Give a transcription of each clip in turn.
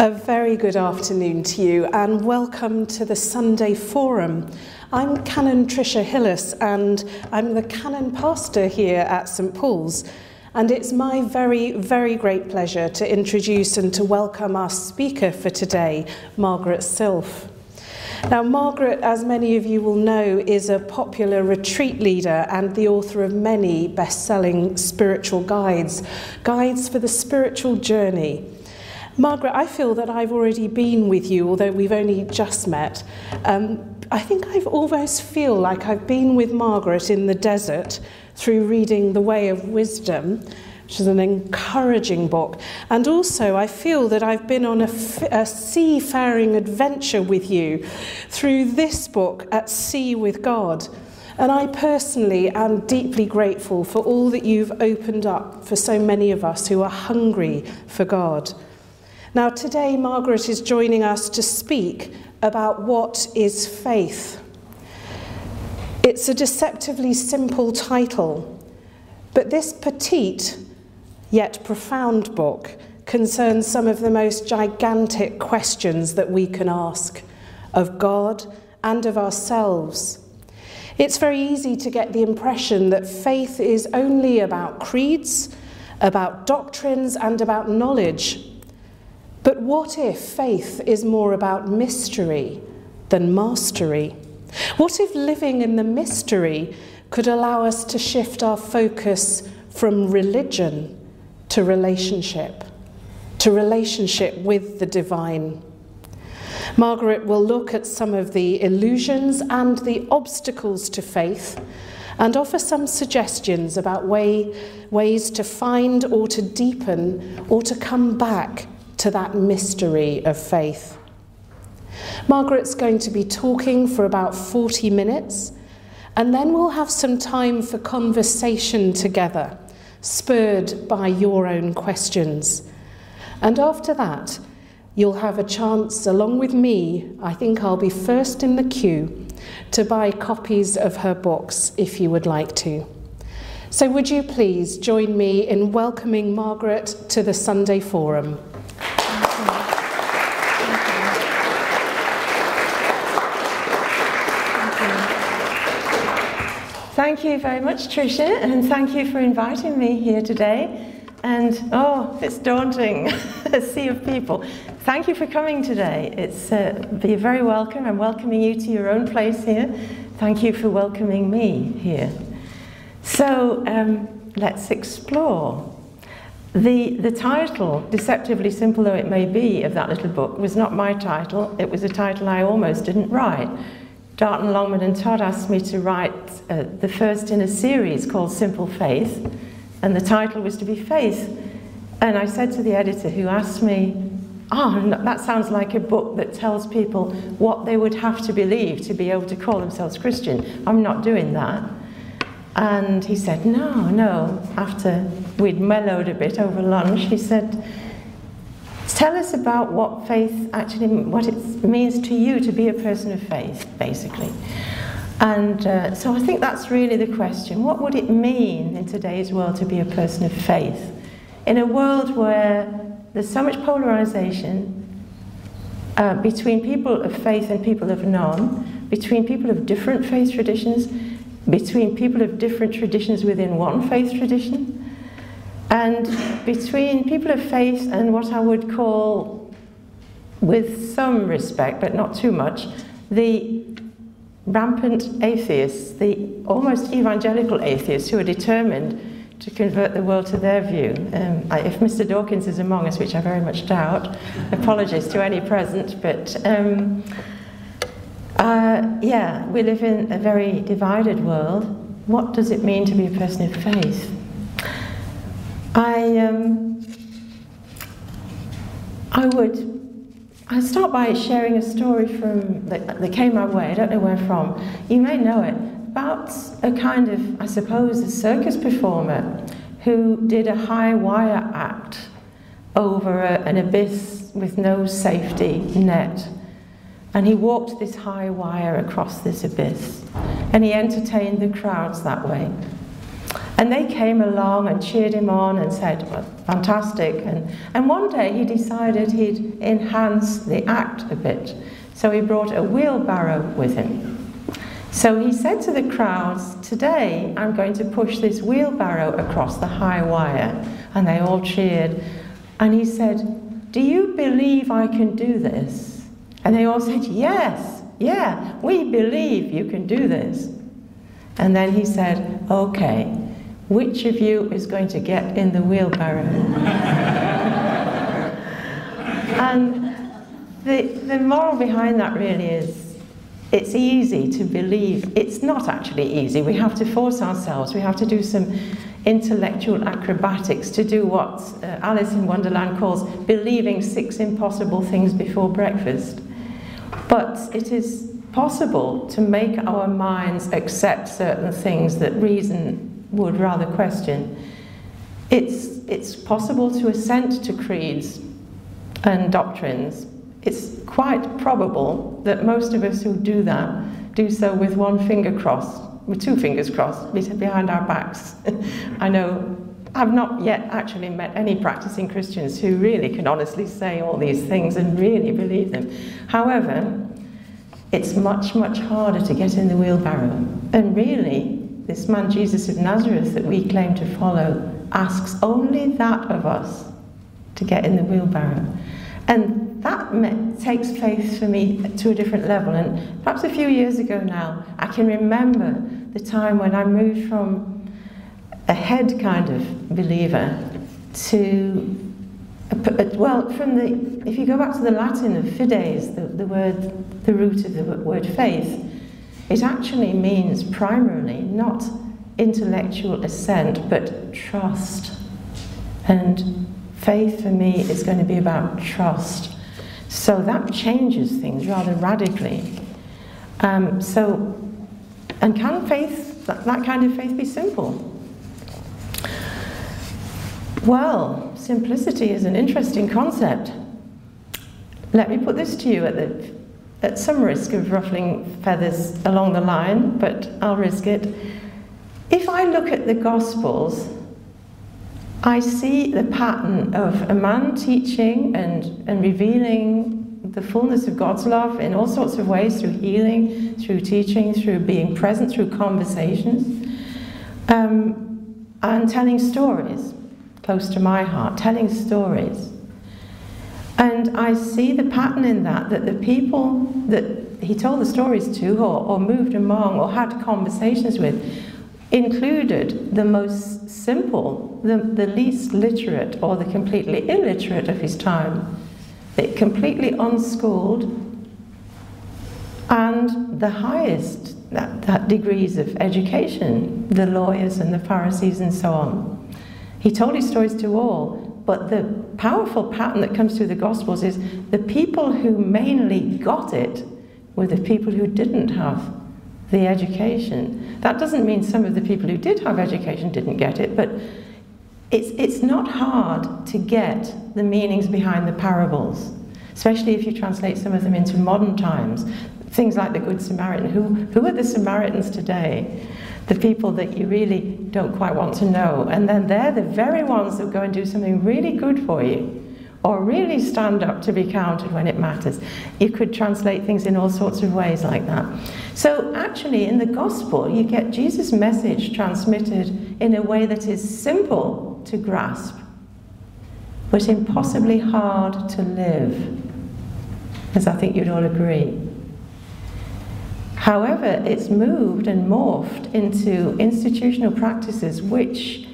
A very good afternoon to you and welcome to the Sunday Forum. I'm Canon Tricia Hillas and I'm the Canon Pastor here at St Paul's. And it's my very, very great pleasure to introduce and to welcome our speaker for today, Margaret Silf. Now, Margaret, as many of you will know, is a popular retreat leader and the author of many best selling spiritual guides, guides for the spiritual journey. Margaret, I feel that I've already been with you, although we've only just met. Um, I think I've almost feel like I've been with Margaret in the desert through reading The Way of Wisdom, which is an encouraging book. And also, I feel that I've been on a, f- a seafaring adventure with you through this book, At Sea with God. And I personally am deeply grateful for all that you've opened up for so many of us who are hungry for God. Now, today, Margaret is joining us to speak about what is faith. It's a deceptively simple title, but this petite yet profound book concerns some of the most gigantic questions that we can ask of God and of ourselves. It's very easy to get the impression that faith is only about creeds, about doctrines, and about knowledge. But what if faith is more about mystery than mastery? What if living in the mystery could allow us to shift our focus from religion to relationship, to relationship with the divine? Margaret will look at some of the illusions and the obstacles to faith and offer some suggestions about way, ways to find or to deepen or to come back to that mystery of faith. Margaret's going to be talking for about 40 minutes, and then we'll have some time for conversation together, spurred by your own questions. And after that, you'll have a chance, along with me, I think I'll be first in the queue, to buy copies of her books if you would like to. So, would you please join me in welcoming Margaret to the Sunday Forum? Thank you very much, Tricia, and thank you for inviting me here today. And oh, it's daunting, a sea of people. Thank you for coming today. It's uh, be very welcome. I'm welcoming you to your own place here. Thank you for welcoming me here. So um, let's explore. The, the title, deceptively simple though it may be, of that little book was not my title. It was a title I almost didn't write. Darton Longman and Todd asked me to write uh, the first in a series called Simple Faith, and the title was to be Faith. And I said to the editor who asked me, Oh, that sounds like a book that tells people what they would have to believe to be able to call themselves Christian. I'm not doing that. And he said, No, no. After we'd mellowed a bit over lunch, he said, Tell us about what faith actually, what it means to you to be a person of faith, basically. And uh, so I think that's really the question. What would it mean in today's world to be a person of faith? In a world where there's so much polarization uh, between people of faith and people of none, between people of different faith traditions, between people of different traditions within one faith tradition, and between people of faith and what I would call, with some respect, but not too much, the rampant atheists, the almost evangelical atheists who are determined to convert the world to their view. Um, I, if Mr. Dawkins is among us, which I very much doubt, apologies to any present, but um, uh, yeah, we live in a very divided world. What does it mean to be a person of faith? I, um, I would I start by sharing a story from that, that came my way. I don't know where from. You may know it about a kind of, I suppose, a circus performer who did a high wire act over a, an abyss with no safety net. And he walked this high wire across this abyss. And he entertained the crowds that way. And they came along and cheered him on and said, well, fantastic. And, and one day he decided he'd enhance the act a bit. So he brought a wheelbarrow with him. So he said to the crowds, Today I'm going to push this wheelbarrow across the high wire. And they all cheered. And he said, Do you believe I can do this? And they all said, Yes, yeah, we believe you can do this. And then he said, Okay, which of you is going to get in the wheelbarrow? and the, the moral behind that really is it's easy to believe. It's not actually easy. We have to force ourselves. We have to do some intellectual acrobatics to do what uh, Alice in Wonderland calls believing six impossible things before breakfast. But it is possible to make our minds accept certain things that reason would rather question. It's, it's possible to assent to creeds and doctrines it's quite probable that most of us who do that do so with one finger crossed, with two fingers crossed behind our backs. I know I've not yet actually met any practicing Christians who really can honestly say all these things and really believe them. However, it's much, much harder to get in the wheelbarrow. And really, this man Jesus of Nazareth that we claim to follow asks only that of us to get in the wheelbarrow. And that takes faith for me to a different level. And perhaps a few years ago now, I can remember the time when I moved from a head kind of believer to, well, from the, if you go back to the Latin of fides, the, the word, the root of the word faith, it actually means primarily not intellectual assent, but trust. And faith for me is going to be about trust. So that changes things rather radically. Um, so, and can faith, that, that kind of faith, be simple? Well, simplicity is an interesting concept. Let me put this to you at, the, at some risk of ruffling feathers along the line, but I'll risk it. If I look at the Gospels, I see the pattern of a man teaching and, and revealing the fullness of God's love in all sorts of ways through healing, through teaching, through being present, through conversations, um, and telling stories close to my heart, telling stories. And I see the pattern in that, that the people that he told the stories to, or, or moved among, or had conversations with, included the most simple, the, the least literate, or the completely illiterate of his time, the completely unschooled, and the highest that, that degrees of education, the lawyers and the Pharisees and so on. He told his stories to all, but the powerful pattern that comes through the Gospels is the people who mainly got it were the people who didn't have the education. That doesn't mean some of the people who did have education didn't get it, but it's, it's not hard to get the meanings behind the parables, especially if you translate some of them into modern times. Things like the Good Samaritan. Who, who are the Samaritans today? The people that you really don't quite want to know. And then they're the very ones that go and do something really good for you or really stand up to be counted when it matters. You could translate things in all sorts of ways like that. So, actually, in the gospel, you get Jesus' message transmitted in a way that is simple to grasp, but impossibly hard to live, as I think you'd all agree. However, it's moved and morphed into institutional practices which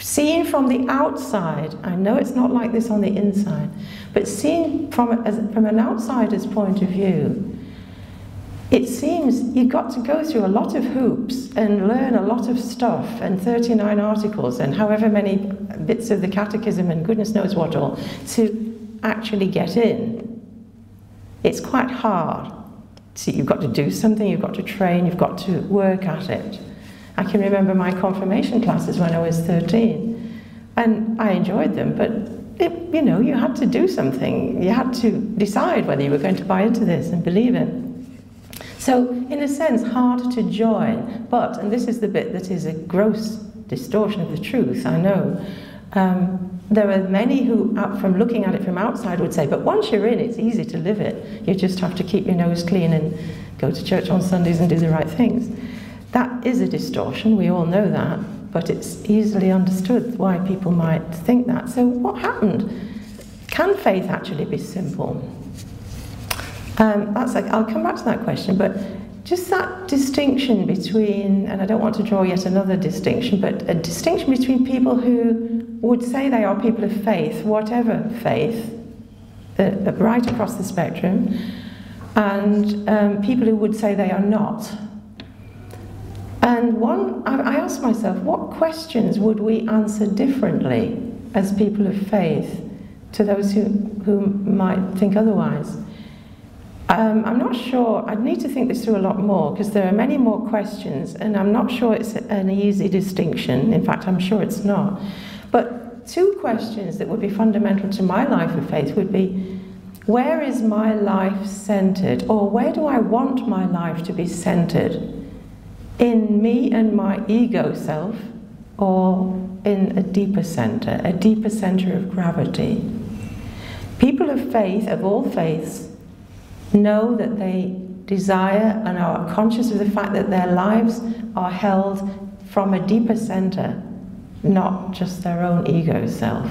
Seen from the outside, I know it's not like this on the inside, but seen from, as, from an outsider's point of view, it seems you've got to go through a lot of hoops and learn a lot of stuff and 39 articles and however many bits of the catechism and goodness knows what all to actually get in. It's quite hard. See, you've got to do something, you've got to train, you've got to work at it. I can remember my confirmation classes when I was 13, and I enjoyed them, but it, you know, you had to do something. You had to decide whether you were going to buy into this and believe it. So, in a sense, hard to join, but, and this is the bit that is a gross distortion of the truth, I know. Um, there are many who, from looking at it from outside, would say, but once you're in, it's easy to live it. You just have to keep your nose clean and go to church on Sundays and do the right things. That is a distortion, we all know that, but it's easily understood why people might think that. So, what happened? Can faith actually be simple? Um, that's like, I'll come back to that question, but just that distinction between, and I don't want to draw yet another distinction, but a distinction between people who would say they are people of faith, whatever faith, uh, right across the spectrum, and um, people who would say they are not. And one, I, I asked myself, what questions would we answer differently as people of faith to those who, who might think otherwise? Um, I'm not sure, I'd need to think this through a lot more because there are many more questions, and I'm not sure it's an easy distinction. In fact, I'm sure it's not. But two questions that would be fundamental to my life of faith would be where is my life centered, or where do I want my life to be centered? In me and my ego self, or in a deeper center, a deeper center of gravity? People of faith, of all faiths, know that they desire and are conscious of the fact that their lives are held from a deeper center not just their own ego self.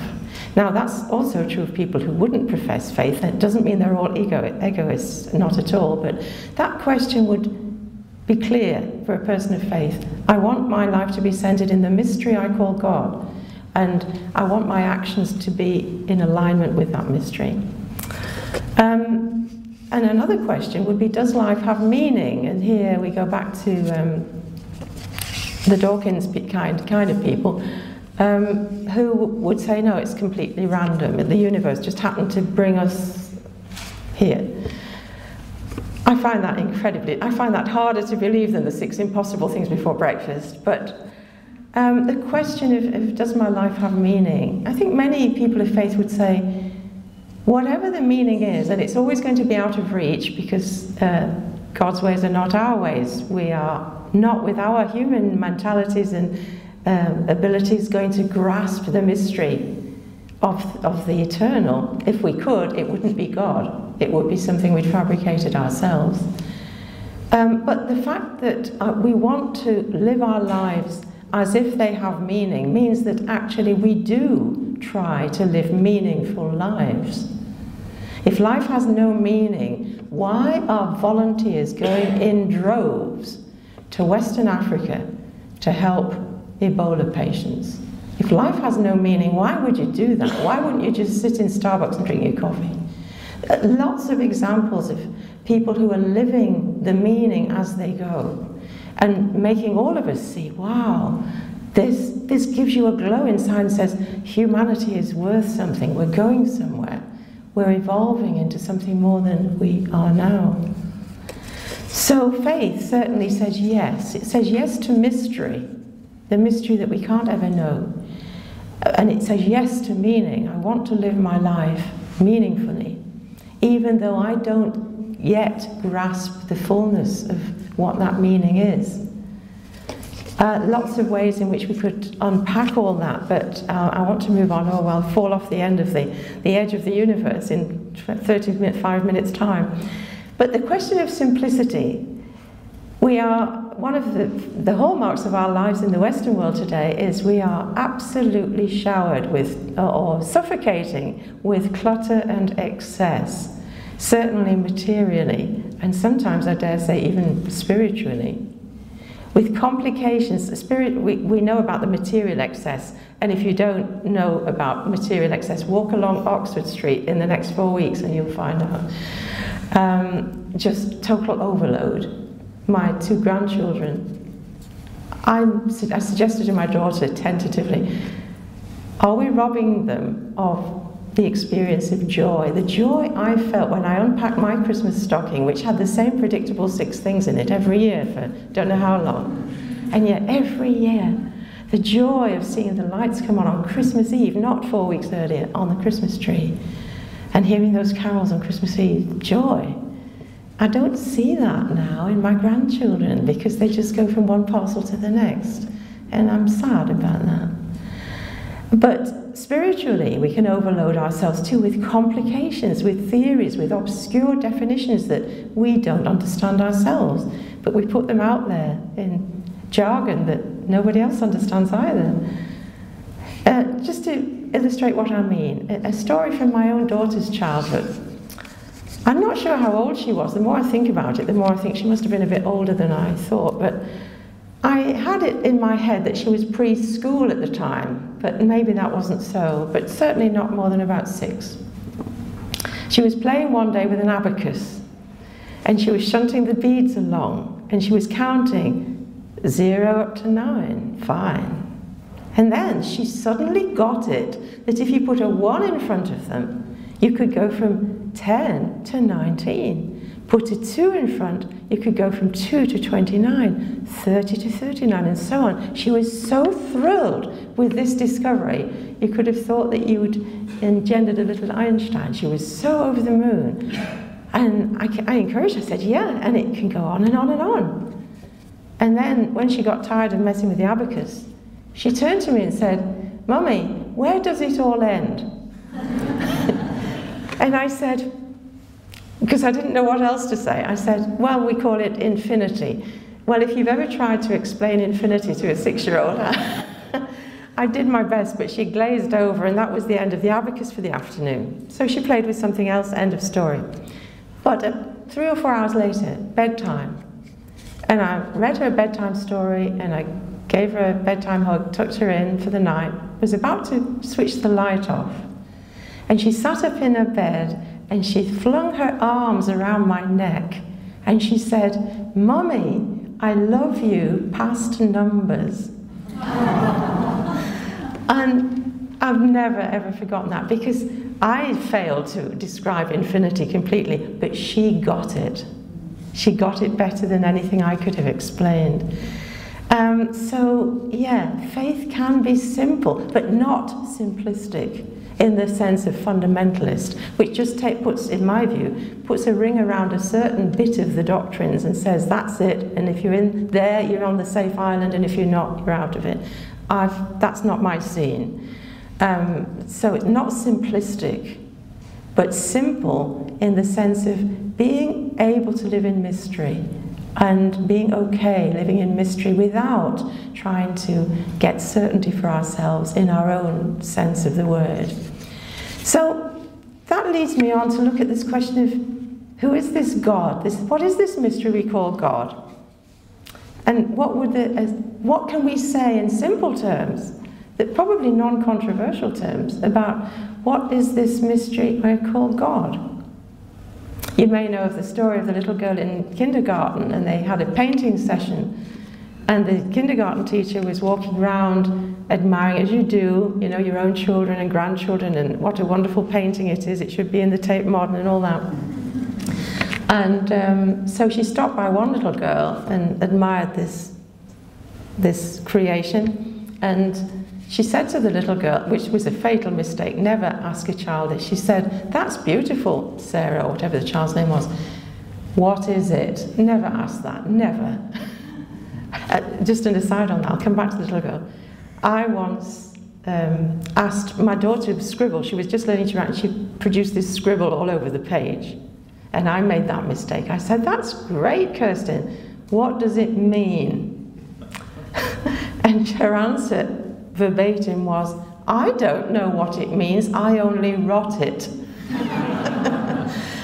Now, that's also true of people who wouldn't profess faith. It doesn't mean they're all ego, egoists, not at all, but that question would be clear for a person of faith. I want my life to be centered in the mystery I call God, and I want my actions to be in alignment with that mystery. Um, and another question would be Does life have meaning? And here we go back to um, the Dawkins kind, kind of people, um, who would say, no, it's completely random. The universe just happened to bring us here. I find that incredibly, I find that harder to believe than the six impossible things before breakfast. But um, the question of, of does my life have meaning? I think many people of faith would say, whatever the meaning is, and it's always going to be out of reach because uh, God's ways are not our ways. We are not with our human mentalities and um, abilities going to grasp the mystery of, of the eternal. If we could, it wouldn't be God, it would be something we'd fabricated ourselves. Um, but the fact that uh, we want to live our lives as if they have meaning means that actually we do try to live meaningful lives. If life has no meaning, why are volunteers going in droves to Western Africa to help Ebola patients. If life has no meaning, why would you do that? Why wouldn't you just sit in Starbucks and drink your coffee? Uh, lots of examples of people who are living the meaning as they go and making all of us see, wow, this, this gives you a glow inside and says, humanity is worth something. We're going somewhere. We're evolving into something more than we are now. So faith certainly says yes. It says yes to mystery, the mystery that we can't ever know. And it says yes to meaning. I want to live my life meaningfully, even though I don't yet grasp the fullness of what that meaning is. Uh, lots of ways in which we could unpack all that, but uh, I want to move on, or well, fall off the end of the, the edge of the universe in 35 minutes' time. But the question of simplicity, we are, one of the, the hallmarks of our lives in the Western world today is we are absolutely showered with, or suffocating with clutter and excess, certainly materially, and sometimes I dare say even spiritually. With complications, spirit, we, we know about the material excess, and if you don't know about material excess, walk along Oxford Street in the next four weeks and you'll find out. Um, just total overload. My two grandchildren, I, I suggested to my daughter tentatively, are we robbing them of the experience of joy? The joy I felt when I unpacked my Christmas stocking, which had the same predictable six things in it every year for don't know how long. And yet, every year, the joy of seeing the lights come on on Christmas Eve, not four weeks earlier, on the Christmas tree and hearing those carols on Christmas Eve, joy. I don't see that now in my grandchildren because they just go from one parcel to the next. And I'm sad about that. But spiritually, we can overload ourselves too with complications, with theories, with obscure definitions that we don't understand ourselves. But we put them out there in jargon that nobody else understands either. Uh, just to illustrate what I mean, a story from my own daughter's childhood. I'm not sure how old she was. The more I think about it, the more I think she must have been a bit older than I thought. But I had it in my head that she was preschool at the time, but maybe that wasn't so, but certainly not more than about six. She was playing one day with an abacus, and she was shunting the beads along, and she was counting zero up to nine, fine. And then she suddenly got it that if you put a one in front of them, you could go from 10 to 19. Put a 2 in front, you could go from 2 to 29, 30 to 39, and so on. She was so thrilled with this discovery, you could have thought that you'd engendered a little Einstein. She was so over the moon. And I, I encouraged her, I said, Yeah, and it can go on and on and on. And then when she got tired of messing with the abacus, she turned to me and said, Mummy, where does it all end? and I said, because I didn't know what else to say. I said, well, we call it infinity. Well, if you've ever tried to explain infinity to a six year old, I did my best, but she glazed over, and that was the end of the abacus for the afternoon. So she played with something else, end of story. But uh, three or four hours later, bedtime, and I read her bedtime story, and I gave her a bedtime hug, tucked her in for the night, was about to switch the light off. And she sat up in her bed and she flung her arms around my neck and she said, Mommy, I love you past numbers. and I've never ever forgotten that because I failed to describe infinity completely, but she got it. She got it better than anything I could have explained. Um, so, yeah, faith can be simple, but not simplistic in the sense of fundamentalist, which just take, puts, in my view, puts a ring around a certain bit of the doctrines and says that's it, and if you're in there, you're on the safe island, and if you're not, you're out of it. I've, that's not my scene. Um, so it's not simplistic, but simple in the sense of being able to live in mystery and being okay living in mystery without trying to get certainty for ourselves in our own sense of the word. So that leads me on to look at this question of who is this God? This, what is this mystery we call God? And what, would the, uh, what can we say in simple terms, that probably non controversial terms, about what is this mystery we call God? You may know of the story of the little girl in kindergarten, and they had a painting session, and the kindergarten teacher was walking around admiring, as you do, you know, your own children and grandchildren, and what a wonderful painting it is. It should be in the Tate Modern and all that. And um, so she stopped by one little girl and admired this, this creation, and she said to the little girl, which was a fatal mistake, never ask a child this. She said, That's beautiful, Sarah, or whatever the child's name was. What is it? Never ask that, never. uh, just an aside on that, I'll come back to the little girl. I once um, asked my daughter to scribble, she was just learning to write, and she produced this scribble all over the page. And I made that mistake. I said, That's great, Kirsten. What does it mean? and her answer verbatim was, I don't know what it means, I only rot it.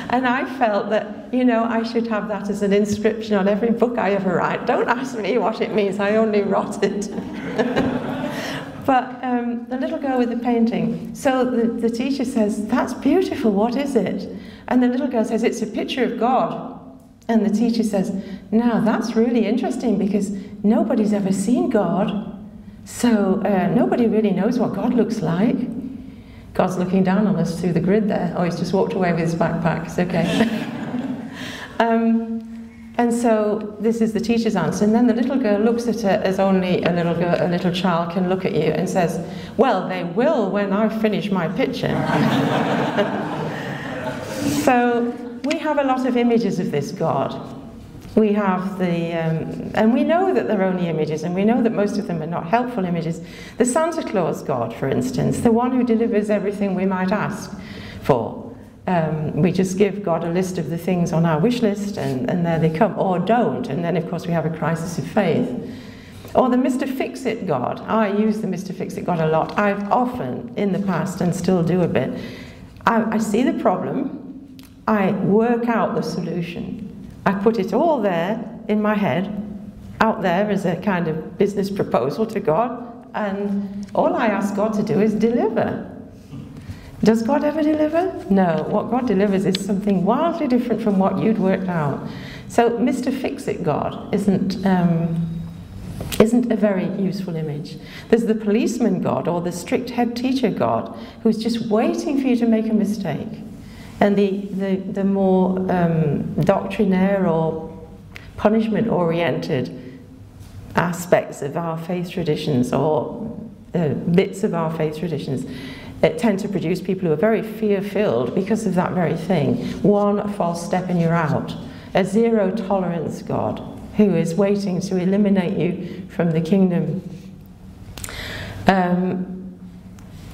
and I felt that, you know, I should have that as an inscription on every book I ever write. Don't ask me what it means, I only rot it. but um, the little girl with the painting, so the, the teacher says, That's beautiful, what is it? And the little girl says, It's a picture of God. And the teacher says, Now that's really interesting because nobody's ever seen God. So uh, nobody really knows what God looks like. God's looking down on us through the grid there. Oh, he's just walked away with his backpack. It's okay. um, and so this is the teacher's answer. And then the little girl looks at it as only a little girl, a little child can look at you and says, "Well, they will when I finish my picture." so we have a lot of images of this God. We have the, um, and we know that they're only images, and we know that most of them are not helpful images. The Santa Claus God, for instance, the one who delivers everything we might ask for. Um, we just give God a list of the things on our wish list, and, and there they come, or don't, and then of course we have a crisis of faith. Or the Mr. Fix It God. I use the Mr. Fix It God a lot. I've often, in the past, and still do a bit, I, I see the problem, I work out the solution. I put it all there in my head, out there as a kind of business proposal to God, and all I ask God to do is deliver. Does God ever deliver? No. What God delivers is something wildly different from what you'd worked out. So, Mr. Fix It God isn't. Um, isn't a very useful image. There's the policeman God or the strict head teacher God who's just waiting for you to make a mistake. And the, the, the more um, doctrinaire or punishment oriented aspects of our faith traditions or uh, bits of our faith traditions it tend to produce people who are very fear filled because of that very thing. One false step and you're out. A zero tolerance God who is waiting to eliminate you from the kingdom. Um,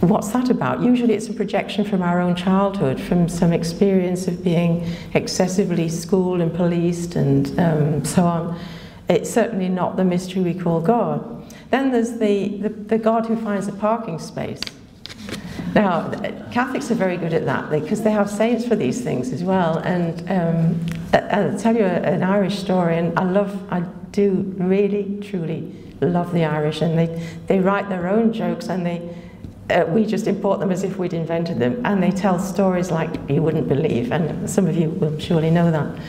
What's that about? Usually it's a projection from our own childhood, from some experience of being excessively schooled and policed and um, so on. It's certainly not the mystery we call God. Then there's the, the, the God who finds a parking space. Now, Catholics are very good at that because they have saints for these things as well. And um, I'll tell you an Irish story, and I love, I do really, truly love the Irish, and they, they write their own jokes and they uh, we just import them as if we'd invented them, and they tell stories like you wouldn't believe, and some of you will surely know that.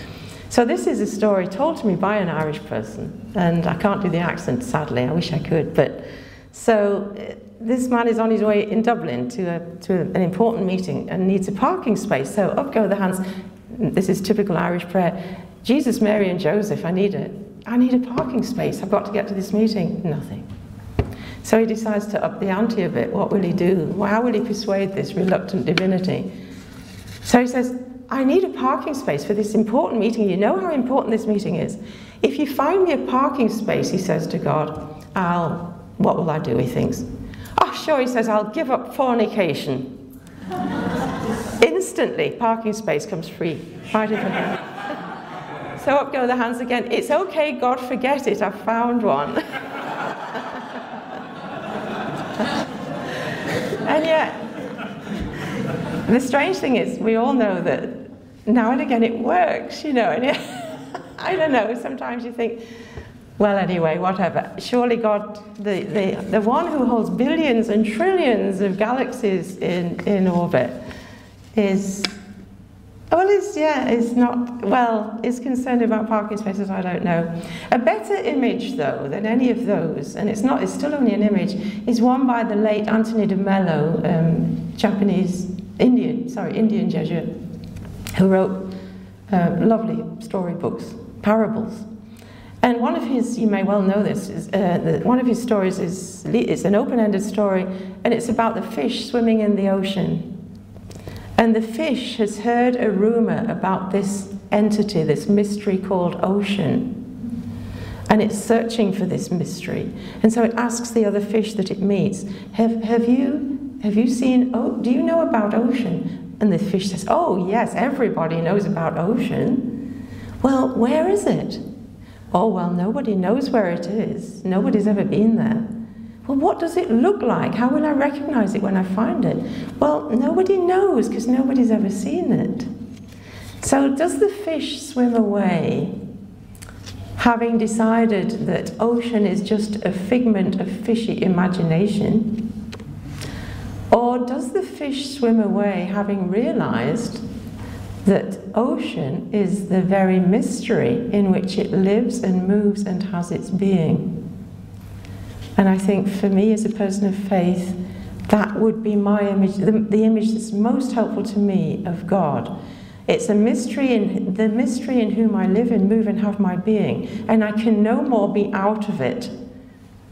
So this is a story told to me by an Irish person, and I can't do the accent, sadly. I wish I could, but so uh, this man is on his way in Dublin to, a, to an important meeting and needs a parking space. So up go the hands. This is typical Irish prayer. Jesus, Mary, and Joseph, I need it. I need a parking space. I've got to get to this meeting. Nothing. So he decides to up the ante a bit. What will he do? How will he persuade this reluctant divinity? So he says, I need a parking space for this important meeting. You know how important this meeting is. If you find me a parking space, he says to God, I'll, what will I do? He thinks. Oh, sure, he says, I'll give up fornication. Instantly, parking space comes free, right in front So up go the hands again. It's okay, God, forget it, I've found one. and yet, the strange thing is, we all know that now and again it works, you know. And it, I don't know, sometimes you think, well, anyway, whatever. Surely God, the, the, the one who holds billions and trillions of galaxies in, in orbit, is well, is yeah, is not well, is concerned about parking spaces. I don't know. A better image, though, than any of those, and it's not. It's still only an image. Is one by the late Anthony de Mello, um, Japanese Indian, sorry, Indian Jesuit, who wrote uh, lovely storybooks, parables. And one of his, you may well know this, is, uh, the, one of his stories is it's an open-ended story, and it's about the fish swimming in the ocean and the fish has heard a rumor about this entity, this mystery called ocean. And it's searching for this mystery. And so it asks the other fish that it meets, Have, have, you, have you seen, oh, do you know about ocean? And the fish says, Oh, yes, everybody knows about ocean. Well, where is it? Oh, well, nobody knows where it is. Nobody's ever been there. Well, what does it look like? How will I recognize it when I find it? Well, nobody knows because nobody's ever seen it. So, does the fish swim away having decided that ocean is just a figment of fishy imagination? Or does the fish swim away having realized that ocean is the very mystery in which it lives and moves and has its being? And I think for me, as a person of faith, that would be my image, the, the image that's most helpful to me of God. It's a mystery in the mystery in whom I live and move and have my being, and I can no more be out of it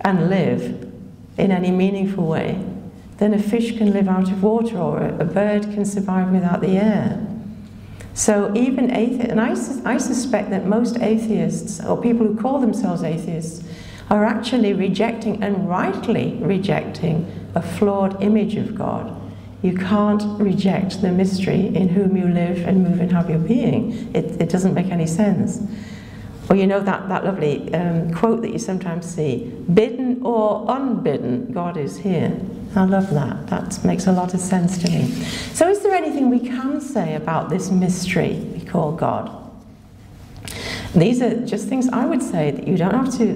and live in any meaningful way than a fish can live out of water or a bird can survive without the air. So even atheists, and I, I suspect that most atheists, or people who call themselves atheists, are actually rejecting and rightly rejecting a flawed image of God. You can't reject the mystery in whom you live and move and have your being. It, it doesn't make any sense. Or you know that, that lovely um, quote that you sometimes see bidden or unbidden, God is here. I love that. That makes a lot of sense to me. So, is there anything we can say about this mystery we call God? These are just things I would say that you don't have to,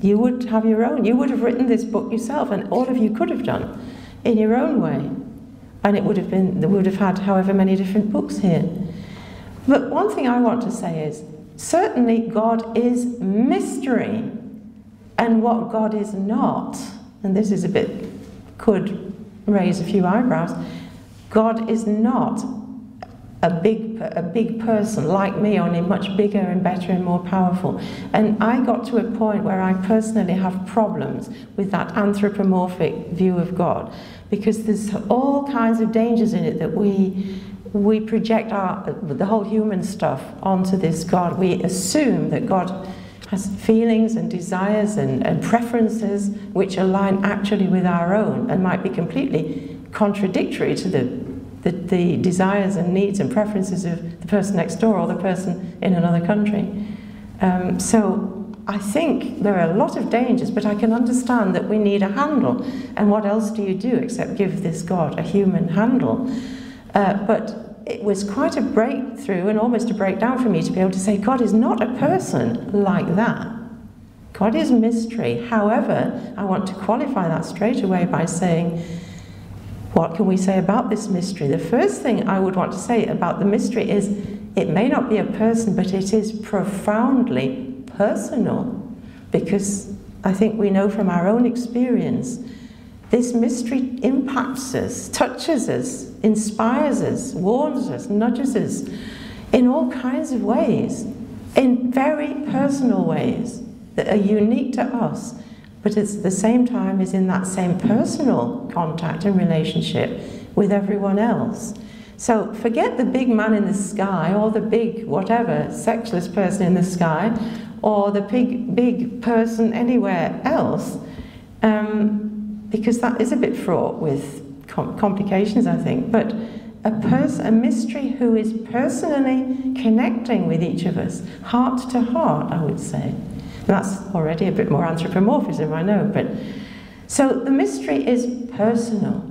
you would have your own. You would have written this book yourself, and all of you could have done in your own way. And it would have been, would have had however many different books here. But one thing I want to say is certainly God is mystery. And what God is not, and this is a bit, could raise a few eyebrows, God is not a big, a big person like me, only much bigger and better and more powerful. And I got to a point where I personally have problems with that anthropomorphic view of God because there's all kinds of dangers in it that we we project our, the whole human stuff onto this God. We assume that God has feelings and desires and, and preferences which align actually with our own and might be completely contradictory to the, the, the desires and needs and preferences of the person next door or the person in another country. Um, so I think there are a lot of dangers, but I can understand that we need a handle. And what else do you do except give this God a human handle? Uh, but it was quite a breakthrough and almost a breakdown for me to be able to say, God is not a person like that. God is mystery. However, I want to qualify that straight away by saying, what can we say about this mystery? The first thing I would want to say about the mystery is it may not be a person, but it is profoundly personal because I think we know from our own experience this mystery impacts us, touches us, inspires us, warns us, nudges us in all kinds of ways, in very personal ways that are unique to us, but at the same time is in that same personal contact and relationship with everyone else. So forget the big man in the sky or the big whatever sexless person in the sky or the big big person anywhere else. Um, because that is a bit fraught with com- complications, I think. But a person, a mystery who is personally connecting with each of us, heart to heart, I would say. That's already a bit more anthropomorphism, I know. But so the mystery is personal,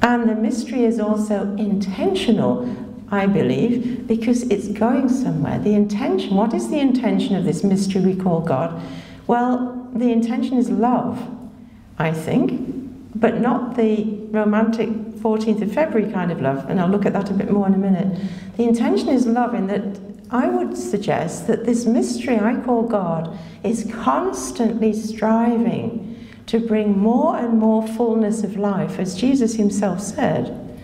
and the mystery is also intentional. I believe, because it's going somewhere. The intention, what is the intention of this mystery we call God? Well, the intention is love. I think, but not the romantic 14th of February kind of love, and I'll look at that a bit more in a minute. The intention is love, in that I would suggest that this mystery I call God is constantly striving to bring more and more fullness of life, as Jesus himself said,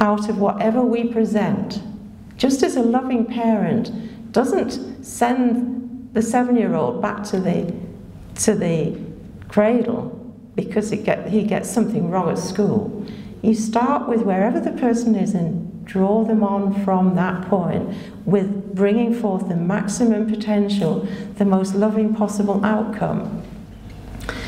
out of whatever we present. Just as a loving parent doesn't send the seven year old back to the, to the cradle because get, he gets something wrong at school. You start with wherever the person is and draw them on from that point with bringing forth the maximum potential, the most loving possible outcome.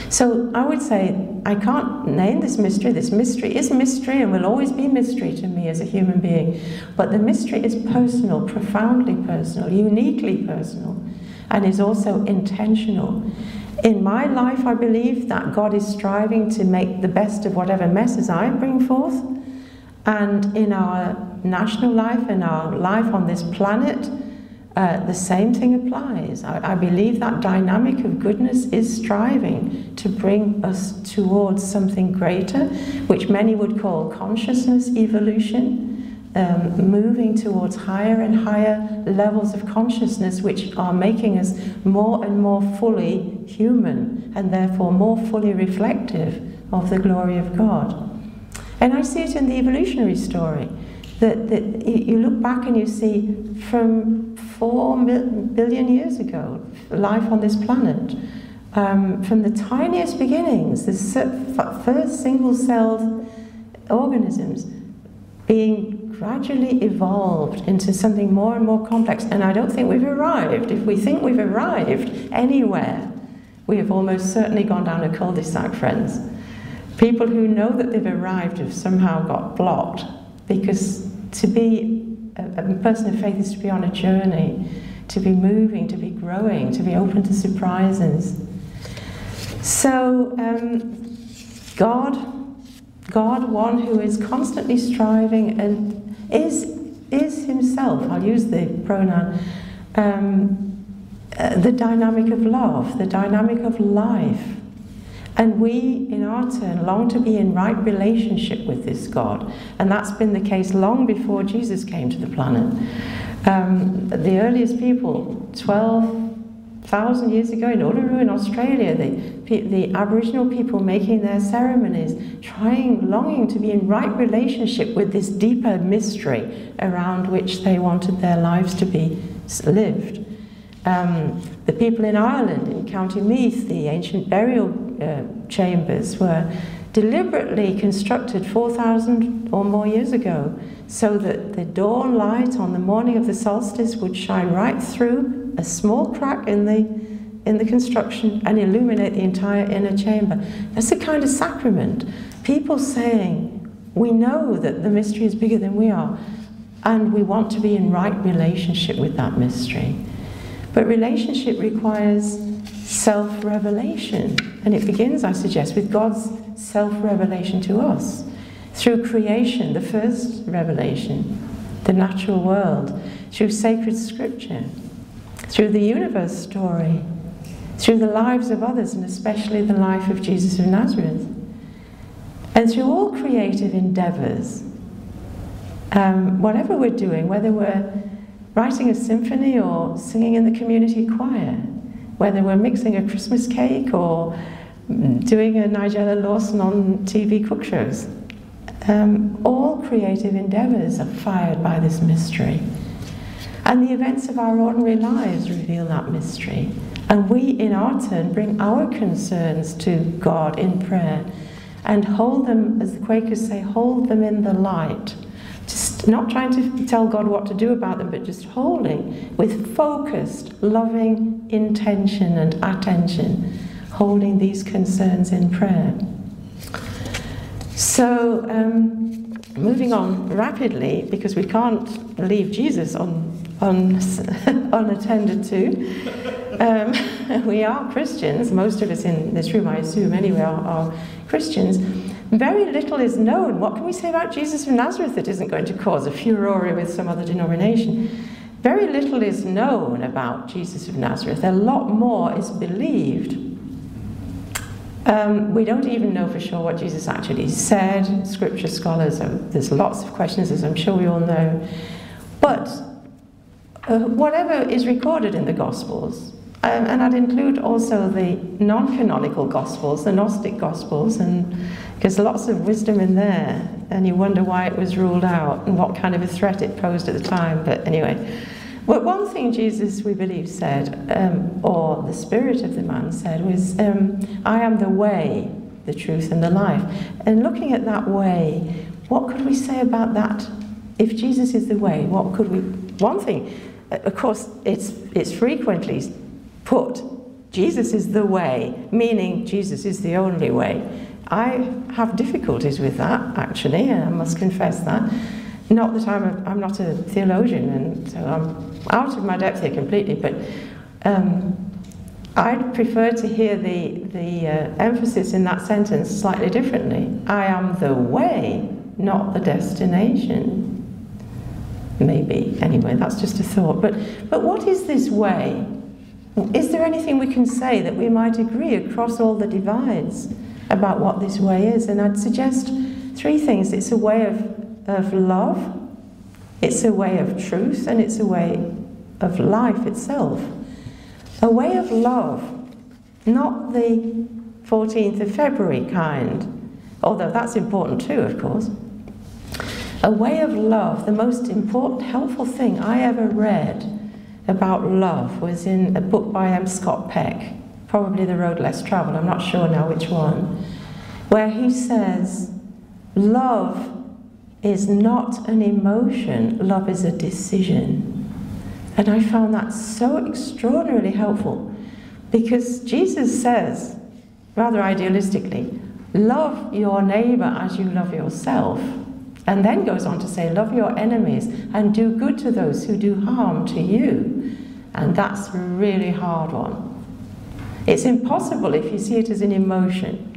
So I would say I can't name this mystery. This mystery is mystery and will always be mystery to me as a human being. But the mystery is personal, profoundly personal, uniquely personal, and is also intentional. In my life, I believe that God is striving to make the best of whatever messes I bring forth. And in our national life and our life on this planet, uh, the same thing applies. I, I, believe that dynamic of goodness is striving to bring us towards something greater, which many would call consciousness evolution um, moving towards higher and higher levels of consciousness, which are making us more and more fully human and therefore more fully reflective of the glory of God. And I see it in the evolutionary story. That, that you look back and you see from four billion years ago, life on this planet, um, from the tiniest beginnings, the first single celled organisms being gradually evolved into something more and more complex. And I don't think we've arrived. If we think we've arrived anywhere, we have almost certainly gone down a cul de sac, friends. People who know that they've arrived have somehow got blocked because to be a, a person of faith is to be on a journey, to be moving, to be growing, to be open to surprises. So, um, God, God, one who is constantly striving and is, is himself, I'll use the pronoun, um, uh, the dynamic of love, the dynamic of life. And we, in our turn, long to be in right relationship with this God. And that's been the case long before Jesus came to the planet. Um, the earliest people, 12,000 years ago in Uluru in Australia, the, the Aboriginal people making their ceremonies, trying, longing to be in right relationship with this deeper mystery around which they wanted their lives to be lived. Um, the people in Ireland, in County Meath, the ancient burial uh, chambers were deliberately constructed 4,000 or more years ago so that the dawn light on the morning of the solstice would shine right through a small crack in the, in the construction and illuminate the entire inner chamber. That's a kind of sacrament. People saying, We know that the mystery is bigger than we are, and we want to be in right relationship with that mystery. But relationship requires self revelation. And it begins, I suggest, with God's self revelation to us through creation, the first revelation, the natural world, through sacred scripture, through the universe story, through the lives of others, and especially the life of Jesus of Nazareth, and through all creative endeavors. Um, whatever we're doing, whether we're writing a symphony or singing in the community choir, whether we're mixing a Christmas cake or doing a Nigella Lawson on TV cook shows. Um, all creative endeavours are fired by this mystery. And the events of our ordinary lives reveal that mystery. And we, in our turn, bring our concerns to God in prayer and hold them, as the Quakers say, hold them in the light just not trying to tell God what to do about them, but just holding with focused, loving intention and attention, holding these concerns in prayer. So, um, moving on rapidly, because we can't leave Jesus on, on, unattended to. Um, we are Christians, most of us in this room, I assume anyway, are, are Christians. Very little is known. What can we say about Jesus of Nazareth that isn't going to cause a furore with some other denomination? Very little is known about Jesus of Nazareth. A lot more is believed. Um, we don't even know for sure what Jesus actually said. Scripture scholars, there's lots of questions, as I'm sure we all know. But uh, whatever is recorded in the Gospels, um, and I'd include also the non canonical Gospels, the Gnostic Gospels, and because lots of wisdom in there, and you wonder why it was ruled out and what kind of a threat it posed at the time. But anyway, well, one thing Jesus, we believe, said, um, or the spirit of the man said, was, um, I am the way, the truth, and the life. And looking at that way, what could we say about that? If Jesus is the way, what could we. One thing, of course, it's, it's frequently put Jesus is the way, meaning Jesus is the only way. I have difficulties with that, actually, and I must confess that. Not that I'm, a, I'm not a theologian, and so I'm out of my depth here completely, but um, I'd prefer to hear the, the uh, emphasis in that sentence slightly differently. I am the way, not the destination. Maybe, anyway, that's just a thought. But, but what is this way? Is there anything we can say that we might agree across all the divides? about what this way is. And I'd suggest three things it's a way of, of love, it's a way of truth, and it's a way of life itself. A way of love, not the 14th of February kind, although that's important too, of course. A way of love, the most important, helpful thing I ever read about love was in a book by M. Scott Peck probably The Road Less Traveled, I'm not sure now which one, where he says, Love is not an emotion, love is a decision. And I found that so extraordinarily helpful because Jesus says, rather idealistically, love your neighbor as you love yourself. And then goes on to say, love your enemies and do good to those who do harm to you. And that's a really hard one. It's impossible if you see it as an emotion.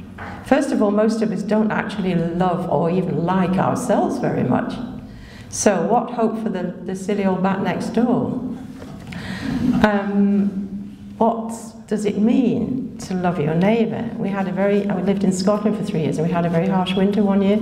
First of all, most of us don't actually love or even like ourselves very much. So, what hope for the, the silly old bat next door? Um, what does it mean to love your neighbour? We had a very, I lived in Scotland for three years and we had a very harsh winter one year.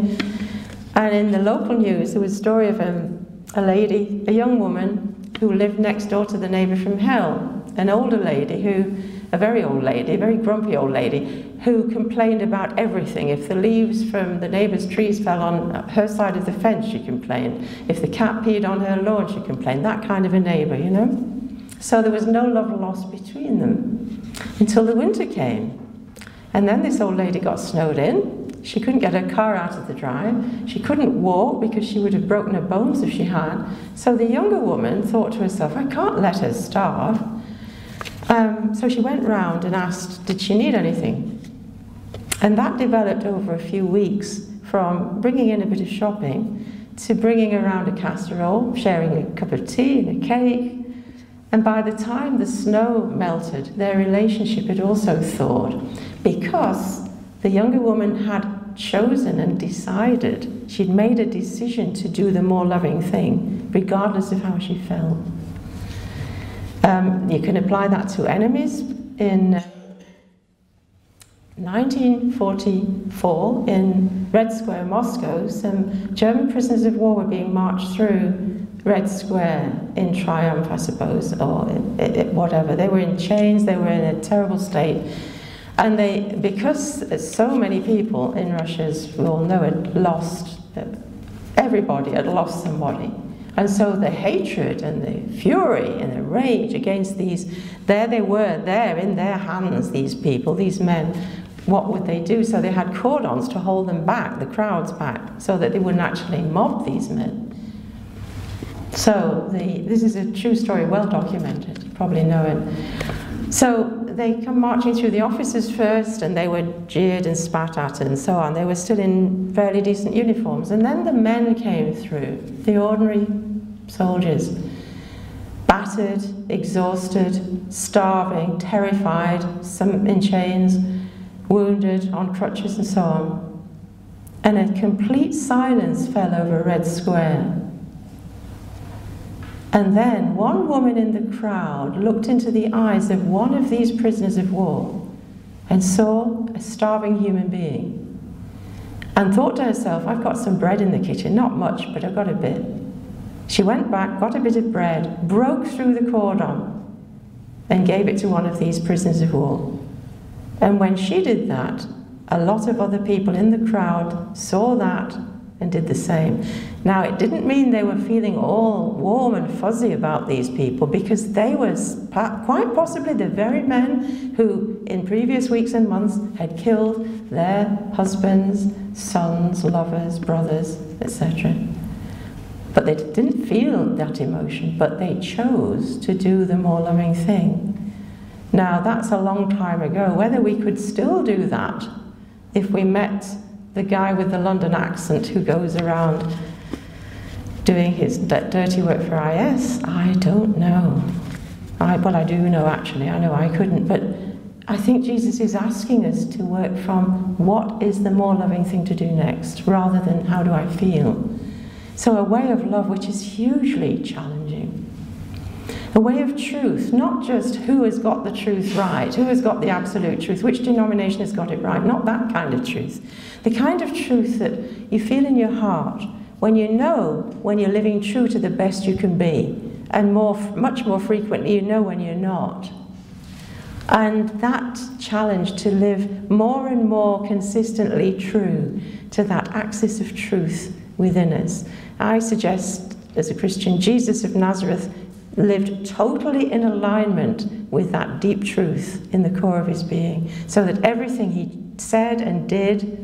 And in the local news, there was a story of um, a lady, a young woman, who lived next door to the neighbour from hell, an older lady who, a very old lady, a very grumpy old lady, who complained about everything. If the leaves from the neighbour's trees fell on her side of the fence, she complained. If the cat peed on her lawn, she complained. That kind of a neighbour, you know? So there was no love lost between them until the winter came. And then this old lady got snowed in, she couldn't get her car out of the drive. She couldn't walk because she would have broken her bones if she had. So the younger woman thought to herself, I can't let her starve. Um, so she went round and asked, Did she need anything? And that developed over a few weeks from bringing in a bit of shopping to bringing around a casserole, sharing a cup of tea and a cake. And by the time the snow melted, their relationship had also thawed because the younger woman had chosen and decided, she'd made a decision to do the more loving thing, regardless of how she felt. Um, you can apply that to enemies. In uh, 1944, in Red Square, Moscow, some German prisoners of war were being marched through Red Square in triumph, I suppose, or it, it, whatever. They were in chains, they were in a terrible state. And they, because so many people in Russia, as we all know, had lost, everybody had lost somebody. And so the hatred and the fury and the rage against these, there they were, there in their hands, these people, these men, what would they do? So they had cordons to hold them back, the crowds back, so that they wouldn't actually mob these men. So the, this is a true story, well documented, you probably know it. So they come marching through the offices first and they were jeered and spat at and so on. They were still in fairly decent uniforms. And then the men came through, the ordinary soldiers, battered, exhausted, starving, terrified, some in chains, wounded, on crutches and so on. And a complete silence fell over Red Square. And then one woman in the crowd looked into the eyes of one of these prisoners of war and saw a starving human being and thought to herself, I've got some bread in the kitchen, not much, but I've got a bit. She went back, got a bit of bread, broke through the cordon, and gave it to one of these prisoners of war. And when she did that, a lot of other people in the crowd saw that and did the same. Now, it didn't mean they were feeling all warm and fuzzy about these people because they were quite possibly the very men who, in previous weeks and months, had killed their husbands, sons, lovers, brothers, etc. But they didn't feel that emotion, but they chose to do the more loving thing. Now, that's a long time ago. Whether we could still do that if we met the guy with the London accent who goes around doing his dirty work for IS? I don't know. I, well, I do know actually. I know I couldn't. But I think Jesus is asking us to work from what is the more loving thing to do next rather than how do I feel. So, a way of love which is hugely challenging. A way of truth, not just who has got the truth right, who has got the absolute truth, which denomination has got it right, not that kind of truth, the kind of truth that you feel in your heart when you know when you're living true to the best you can be, and more, much more frequently, you know when you're not. And that challenge to live more and more consistently true to that axis of truth within us. I suggest, as a Christian, Jesus of Nazareth lived totally in alignment with that deep truth in the core of his being, so that everything he said and did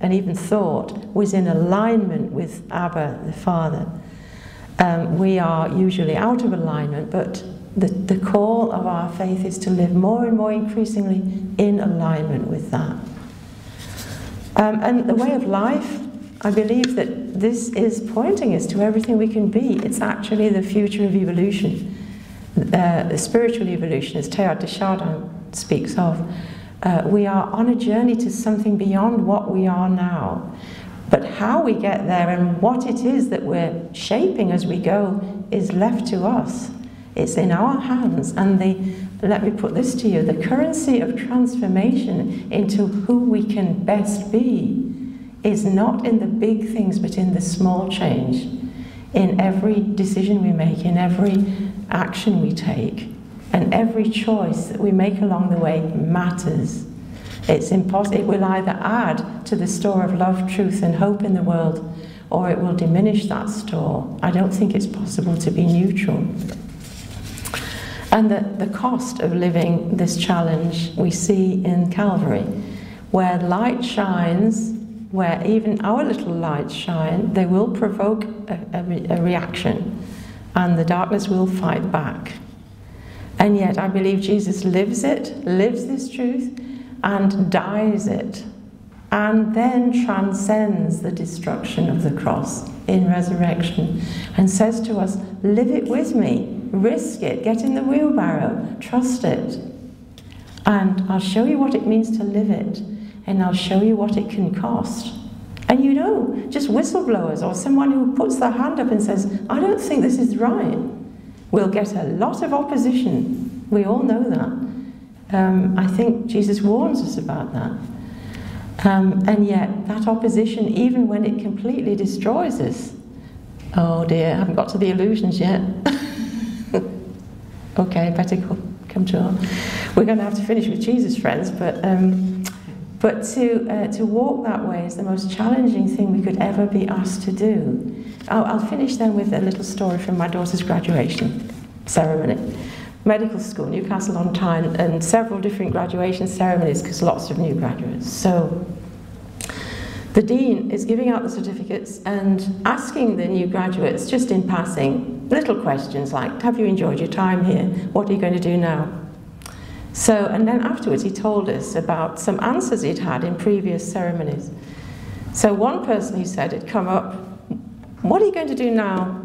and even thought was in alignment with Abba, the Father. Um, we are usually out of alignment, but the, the call of our faith is to live more and more increasingly in alignment with that. Um, and the way of life, I believe that this is pointing us to everything we can be. It's actually the future of evolution, uh, the spiritual evolution, as Teilhard de Chardin speaks of. Uh, we are on a journey to something beyond what we are now. But how we get there and what it is that we're shaping as we go is left to us. It's in our hands. And the, let me put this to you the currency of transformation into who we can best be is not in the big things, but in the small change. In every decision we make, in every action we take, and every choice that we make along the way matters. It's impossible. It will either add to the store of love, truth, and hope in the world, or it will diminish that store. I don't think it's possible to be neutral. And the, the cost of living this challenge we see in Calvary, where light shines, where even our little lights shine, they will provoke a, a, a reaction, and the darkness will fight back. And yet, I believe Jesus lives it, lives this truth, and dies it, and then transcends the destruction of the cross in resurrection and says to us, Live it with me, risk it, get in the wheelbarrow, trust it. And I'll show you what it means to live it, and I'll show you what it can cost. And you know, just whistleblowers or someone who puts their hand up and says, I don't think this is right, will get a lot of opposition. We all know that. Um, I think Jesus warns us about that. Um, and yet, that opposition, even when it completely destroys us, oh dear, I haven't got to the illusions yet. okay, better come to on. We're going to have to finish with Jesus, friends, but, um, but to, uh, to walk that way is the most challenging thing we could ever be asked to do. I'll, I'll finish then with a little story from my daughter's graduation ceremony medical school, Newcastle on Tyne, and several different graduation ceremonies because lots of new graduates. So the dean is giving out the certificates and asking the new graduates, just in passing, little questions like, Have you enjoyed your time here? What are you going to do now? So, and then afterwards, he told us about some answers he'd had in previous ceremonies. So, one person he said had come up, What are you going to do now?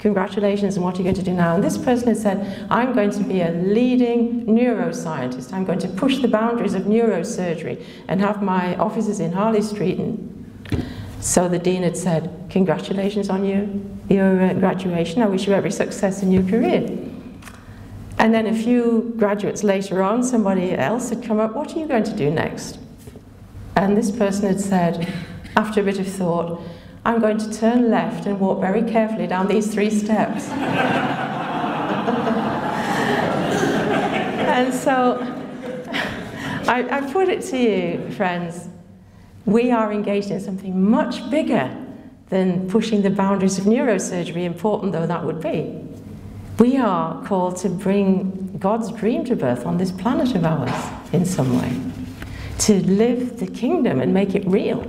congratulations, and what are you going to do now? And this person has said, I'm going to be a leading neuroscientist. I'm going to push the boundaries of neurosurgery and have my offices in Harley Street. And so the dean had said, Congratulations on your, your uh, graduation. I wish you every success in your career. And then a few graduates later on, somebody else had come up, What are you going to do next? And this person had said, after a bit of thought, I'm going to turn left and walk very carefully down these three steps. and so I, I put it to you, friends, we are engaged in something much bigger than pushing the boundaries of neurosurgery, important though that would be. We are called to bring God's dream to birth on this planet of ours in some way, to live the kingdom and make it real.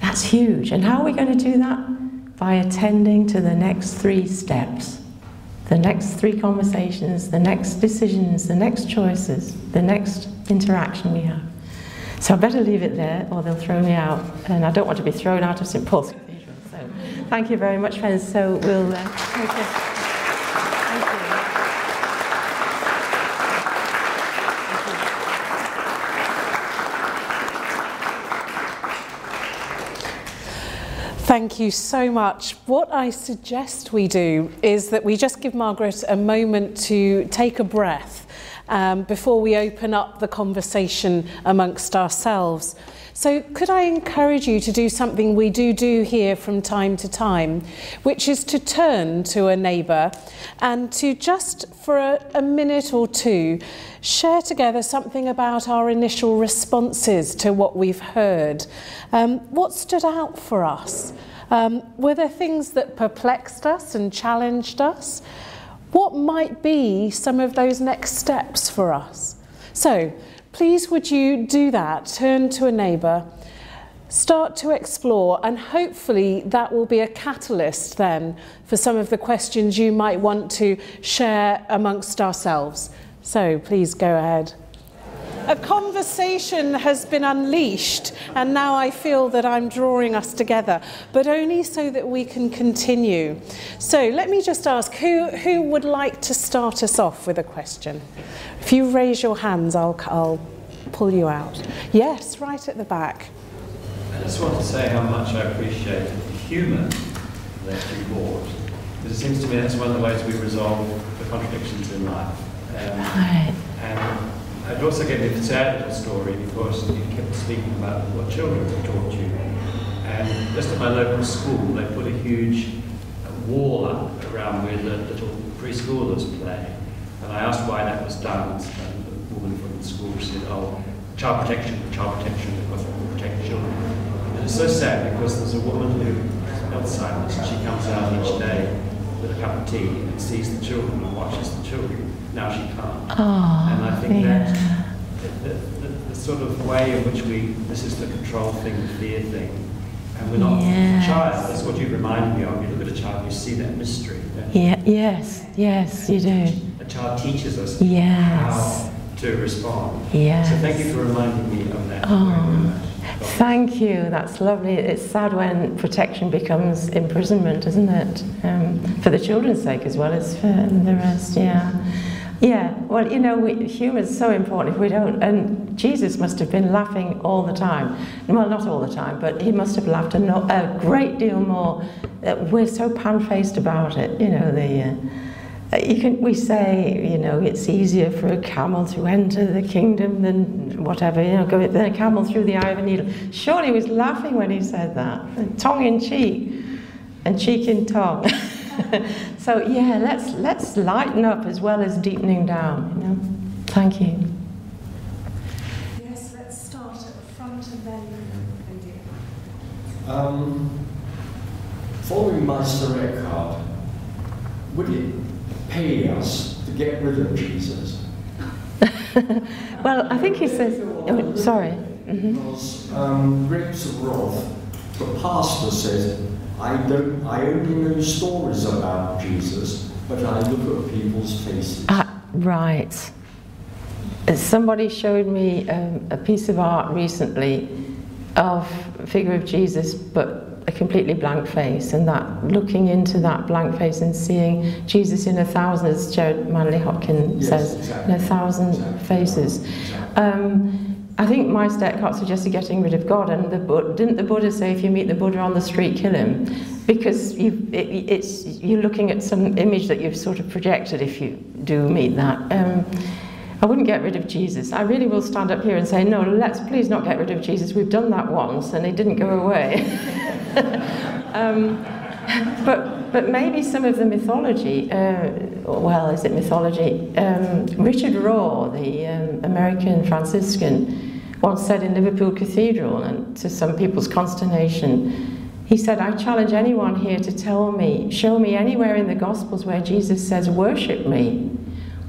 That's huge. And how are we going to do that? By attending to the next three steps the next three conversations, the next decisions, the next choices, the next interaction we have. So I better leave it there or they'll throw me out. And I don't want to be thrown out of St. Paul's Cathedral. So thank you very much, friends. So we'll. Uh, Thank you so much. What I suggest we do is that we just give Margaret a moment to take a breath um, before we open up the conversation amongst ourselves. So, could I encourage you to do something we do do here from time to time, which is to turn to a neighbour and to just for a, a minute or two share together something about our initial responses to what we've heard. Um, what stood out for us? Um, were there things that perplexed us and challenged us? What might be some of those next steps for us? So, Please, would you do that? Turn to a neighbour. start to explore, and hopefully that will be a catalyst then for some of the questions you might want to share amongst ourselves. So please go ahead. A conversation has been unleashed, and now I feel that I'm drawing us together, but only so that we can continue. So let me just ask who, who would like to start us off with a question? If you raise your hands, I'll, I'll pull you out. Yes, right at the back. I just want to say how much I appreciate the humour that you brought. Because it seems to me that's one of the ways we resolve the contradictions in life. Um, Right. and it also me a sad little story because you kept speaking about what children have taught you. And just at my local school, they put a huge wall up around where the little preschoolers play. And I asked why that was done. And the woman from the school said, oh, child protection, child protection, because we protect children. And it's so sad because there's a woman who has Alzheimer's and she comes out each day with a cup of tea and sees the children and watches the children. Now she can't. Oh, And I think yeah. that the, the, the sort of way in which we, this is the control thing, the fear thing, and we're not Yes. a child. That's what you remind me of. You look at a child, you see that mystery. Yeah, yes, yes, you do. A child teaches us Yes. how to respond. Yes. So thank you for reminding me of that. Oh. very, very much. Thank you. That's lovely. It's sad when protection becomes imprisonment, isn't it? Um, for the children's sake as well as for the rest. Yeah. Yeah. Well, you know, we, humour is so important. If we don't, and Jesus must have been laughing all the time. Well, not all the time, but he must have laughed a, no, a great deal more. We're so pan-faced about it. You know, the. Uh, you can, we say, you know, it's easier for a camel to enter the kingdom than whatever, you know, go than a camel through the eye of a needle. Surely he was laughing when he said that, tongue in cheek, and cheek in tongue. so yeah, let's let's lighten up as well as deepening down. You know, thank you. Yes, let's start at the front and then India. Um, following Meister Eckhart, would it pay us to get rid of Jesus? Well, I think he says. Oh, sorry. hmm Because um, Grapes of Wrath, the pastor said, I don't, I only know stories about Jesus, but I look at people's faces. Ah, right. Uh, Somebody showed me um, a piece of art recently of a figure of Jesus, but a completely blank face, and that looking into that blank face and seeing Jesus in a thousand, as Gerard Manley Hopkins Yes, says, exactly. in a thousand Exactly. faces. Exactly. Um, I think my Meister Eckhart suggested getting rid of God, and the didn't the Buddha say if you meet the Buddha on the street, kill him? Because you, it, it's, you're looking at some image that you've sort of projected if you do meet that. Um, I wouldn't get rid of Jesus. I really will stand up here and say, no, let's please not get rid of Jesus. We've done that once and it didn't go away. um, but, but maybe some of the mythology, uh, well, is it mythology? Um, Richard Rohr, the um, American Franciscan, once said in Liverpool Cathedral, and to some people's consternation, he said, I challenge anyone here to tell me, show me anywhere in the Gospels where Jesus says, worship me.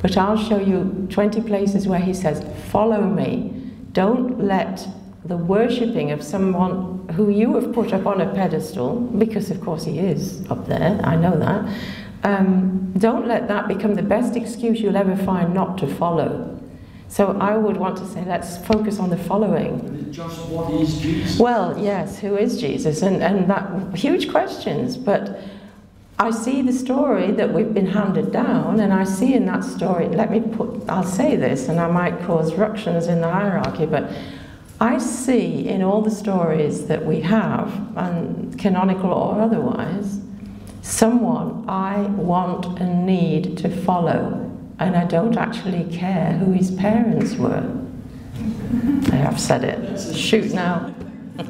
But I'll show you 20 places where he says, follow me. Don't let the worshipping of someone who you have put up on a pedestal, because of course he is up there, I know that, um, don't let that become the best excuse you'll ever find not to follow. So I would want to say, let's focus on the following. Just what is Jesus? Well, yes, who is Jesus? And, and that huge questions, but I see the story that we've been handed down, and I see in that story, let me put, I'll say this, and I might cause ructions in the hierarchy, but I see in all the stories that we have, and canonical or otherwise, someone I want and need to follow, and I don't actually care who his parents were. I have said it. Shoot now.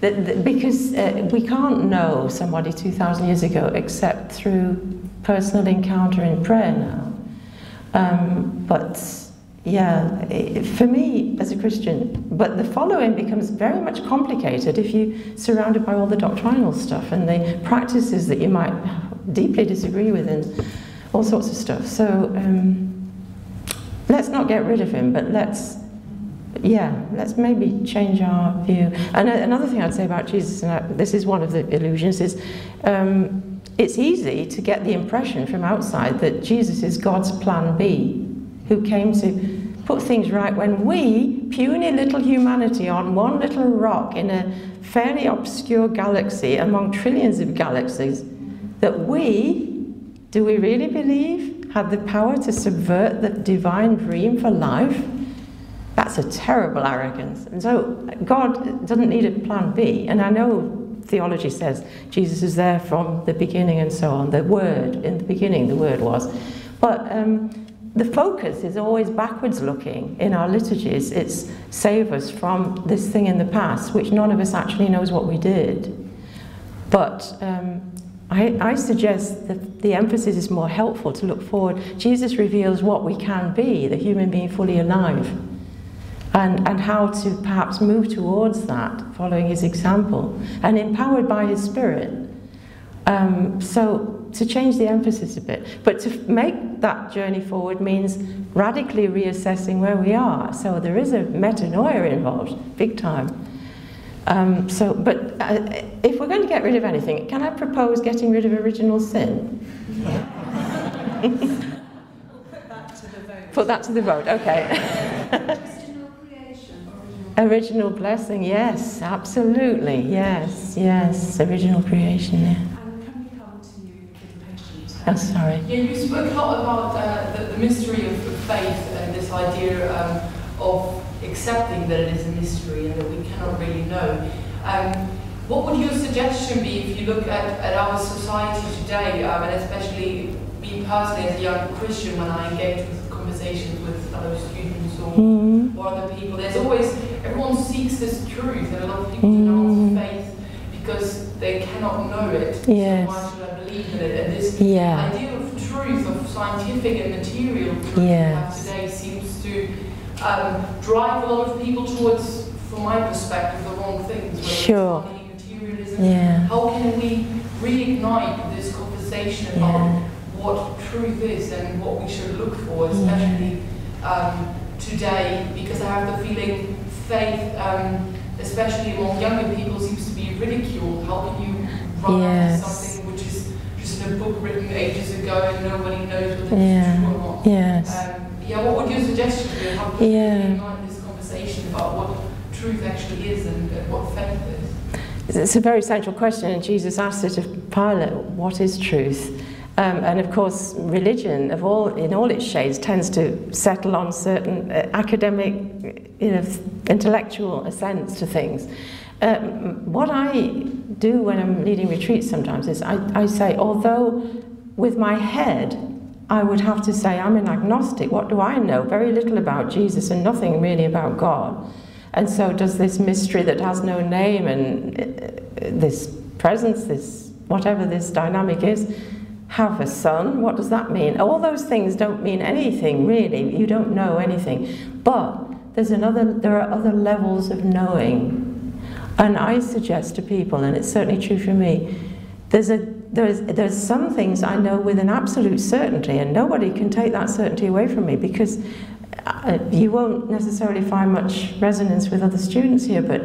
That- that- because uh, we can't know somebody 2,000 years ago except through personal encounter in prayer now. Um, but yeah, i for me as a Christian, but the following becomes very much complicated if you're surrounded by all the doctrinal stuff and the practices that you might deeply disagree with and all sorts of stuff. So um, let's not get rid of him, but let's yeah, let's maybe change our view. And another thing I'd say about Jesus, and this is one of the illusions, is um, it's easy to get the impression from outside that Jesus is God's plan B, who came to put things right when we, puny little humanity on one little rock in a fairly obscure galaxy among trillions of galaxies, that we, do we really believe, had the power to subvert the divine dream for life? That's a terrible arrogance. And so God doesn't need a plan B. And I know theology says Jesus is there from the beginning and so on. The Word, in the beginning, the Word was. But um, the focus is always backwards looking in our liturgies. It's save us from this thing in the past, which none of us actually knows what we did. But um, I, I, suggest that the emphasis is more helpful to look forward. Jesus reveals what we can be, the human being fully alive, and, and how to perhaps move towards that, following his example, and empowered by his Spirit. Um, so to change the emphasis a bit. But to make that journey forward means radically reassessing where we are. So there is a metanoia involved, big time. Um, so, but uh, if we're going to get rid of anything, can I propose getting rid of original sin? Put that to the vote. Put that to the vote. Okay. original creation. Original blessing. Yes, absolutely. Yes, yes. Original creation. Yeah. I'm sorry. Yeah, you spoke a lot about uh, the, the, mystery of faith and this idea um, of accepting that it is a mystery and that we cannot really know. Um, what would your suggestion be if you look at, at our society today, um, and especially me personally as a young Christian when I engage with conversations with fellow students or, mm. or other people, there's always, everyone seeks this truth and a lot of people mm. denounce faith because they cannot know it. Yes. So why should I believe in it? And this yeah. idea of truth, of scientific and material truth yes. we have today seems to um, drive a lot of people towards, from my perspective, the wrong things. Sure. Materialism. Yeah. How can we reignite this conversation about yeah. what truth is and what we should look for, especially um, today? Because I have the feeling faith, um, especially among younger people, seems to be ridiculed. How can you run yes. something which is just a book written ages ago and nobody knows whether yeah. it's true or not? Yes. Um, yeah, what would your suggestion be? How can yeah. we ignite this conversation about what truth actually is and, and what faith is? It's a very central question, and Jesus asked it of Pilate, what is truth? Um, and of course, religion, of all in all its shades, tends to settle on certain uh, academic, you know, intellectual assents to things. Um, what I do when I'm leading retreats sometimes is I, I say, although with my head I would have to say I'm an agnostic, what do I know? Very little about Jesus and nothing really about God. And so, does this mystery that has no name and uh, this presence, this whatever this dynamic is, have a son? What does that mean? All those things don't mean anything, really. You don't know anything. But there's another, there are other levels of knowing and I suggest to people, and it's certainly true for me, there's, a, there's, there's some things I know with an absolute certainty, and nobody can take that certainty away from me because uh, you won't necessarily find much resonance with other students here, but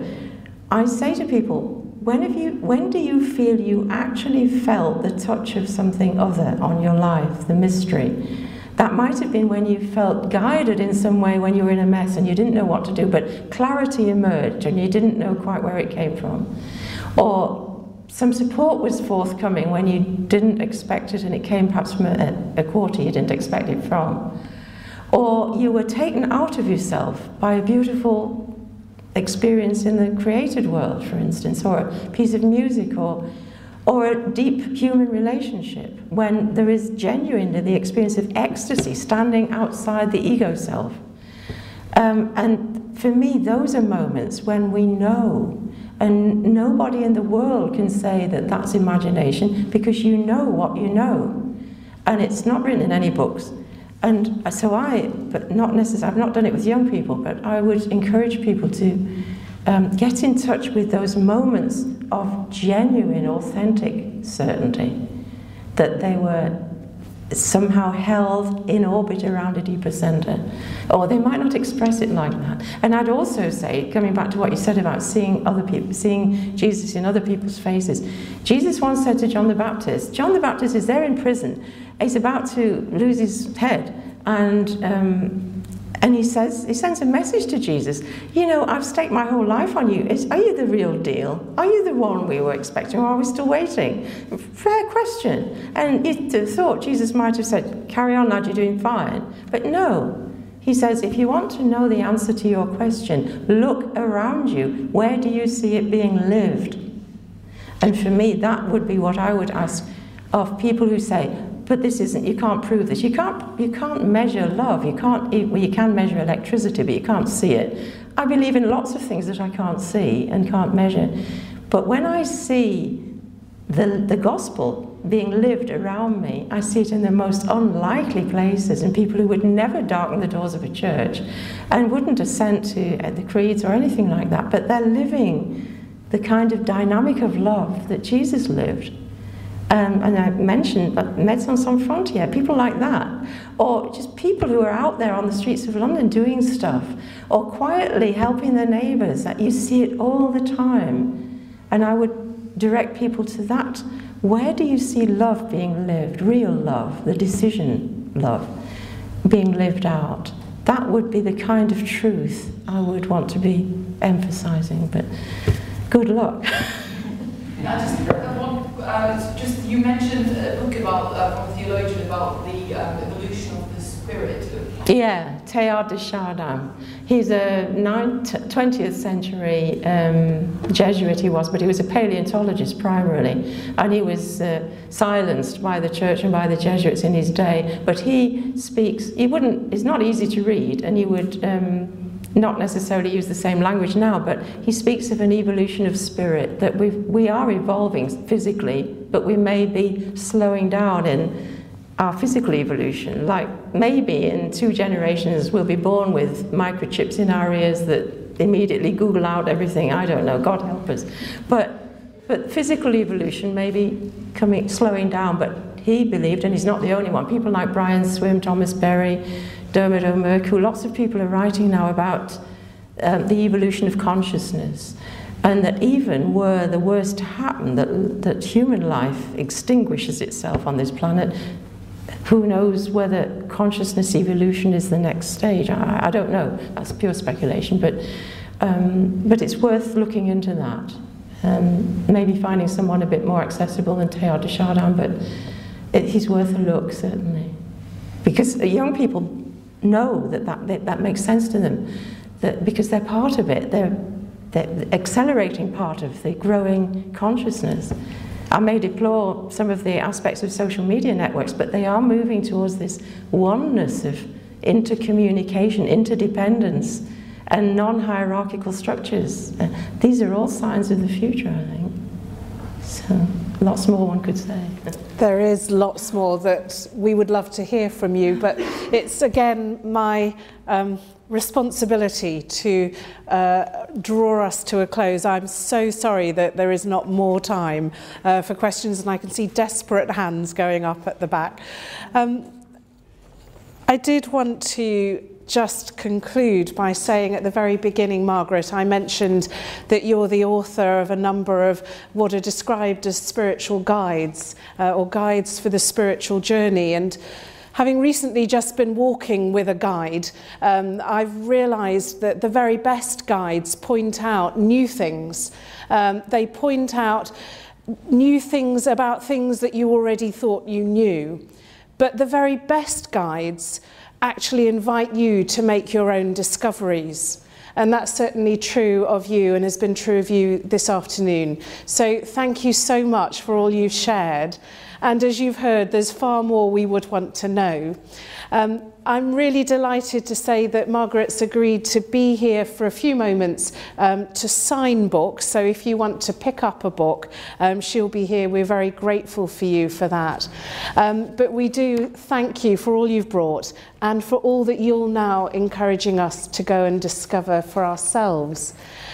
I say to people, when, have you, when do you feel you actually felt the touch of something other on your life, the mystery? That might have been when you felt guided in some way when you were in a mess and you didn't know what to do, but clarity emerged and you didn't know quite where it came from. Or some support was forthcoming when you didn't expect it and it came perhaps from a, a quarter you didn't expect it from. Or you were taken out of yourself by a beautiful experience in the created world, for instance, or a piece of music or or a deep human relationship when there is genuinely the experience of ecstasy standing outside the ego self. Um, and for me, those are moments when we know, and nobody in the world can say that that's imagination because you know what you know. And it's not written in any books. And so I, but not necessarily, I've not done it with young people, but I would encourage people to um, get in touch with those moments of genuine, authentic certainty that they were somehow held in orbit around a deeper center. Or they might not express it like that. And I'd also say, coming back to what you said about seeing other people, seeing Jesus in other people's faces, Jesus once said to John the Baptist, John the Baptist is there in prison. He's about to lose his head. And um, and he says, he sends a message to Jesus. You know, I've staked my whole life on you. Is, are you the real deal? Are you the one we were expecting, or are we still waiting? Fair question. And you thought Jesus might have said, "Carry on, lad, you're doing fine." But no. He says, if you want to know the answer to your question, look around you. Where do you see it being lived? And for me, that would be what I would ask of people who say, but this isn't, you can't prove this. You can't, you can't measure love. You can't, well, you can measure electricity, but you can't see it. I believe in lots of things that I can't see and can't measure. But when I see the, the gospel being lived around me, I see it in the most unlikely places and people who would never darken the doors of a church and wouldn't assent to uh, the creeds or anything like that, but they're living the kind of dynamic of love that Jesus lived. Um, and I mentioned Médecins Sans Frontières, people like that. Or just people who are out there on the streets of London doing stuff, or quietly helping their neighbours. You see it all the time. And I would direct people to that. Where do you see love being lived, real love, the decision love, being lived out? That would be the kind of truth I would want to be emphasizing, but good luck. Uh, just you mentioned a book about uh, from a theologian about the um, evolution of the spirit. Yeah, Teilhard de Chardin. He's a 20th century um, Jesuit, he was, but he was a paleontologist primarily, and he was uh, silenced by the church and by the Jesuits in his day. But he speaks, he wouldn't, it's not easy to read, and he would. Um, not necessarily use the same language now, but he speaks of an evolution of spirit, that we we are evolving physically, but we may be slowing down in our physical evolution. Like maybe in two generations we'll be born with microchips in our ears that immediately Google out everything. I don't know, God help us. But, but physical evolution may be coming, slowing down, but he believed, and he's not the only one, people like Brian Swimme, Thomas Berry, Diarmuid O'Murchu, lots of people are writing now about um, the evolution of consciousness. And that even were the worst to happen, that, that human life extinguishes itself on this planet, who knows whether consciousness evolution is the next stage? I, I don't know. That's pure speculation, but, um, but it's worth looking into that. Um, maybe finding someone a bit more accessible than Teilhard de Chardin, but it, he's worth a look, certainly. Because young people know that that, that, that makes sense to them, that because they're part of it, they're, they're accelerating part of the growing consciousness. I may deplore some of the aspects of social media networks, but they are moving towards this oneness of intercommunication, interdependence, and non hierarchical structures. Uh, these are all signs of the future, I think. So, lots more one could say. There is lots more that we would love to hear from you, but it's again my um, responsibility to uh, draw us to a close. I'm so sorry that there is not more time uh, for questions, and I can see desperate hands going up at the back. Um, I did want to just conclude by saying at the very beginning, Margaret, I mentioned that you're the author of a number of what are described as spiritual guides uh, or guides for the spiritual journey. And having recently just been walking with a guide, um, I've realized that the very best guides point out new things. Um, they point out new things about things that you already thought you knew. But the very best guides actually invite you to make your own discoveries. And that's certainly true of you and has been true of you this afternoon. So thank you so much for all you've shared. And as you've heard, there's far more we would want to know. Um, I'm really delighted to say that Margaret's agreed to be here for a few moments um, to sign books. So if you want to pick up a book, um, she'll be here. We're very grateful for you for that. Um, but we do thank you for all you've brought and for all that you're now encouraging us to go and discover for ourselves.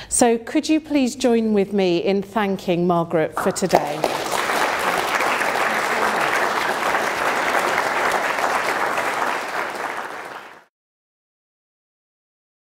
So could you please join with me in thanking Margaret for today?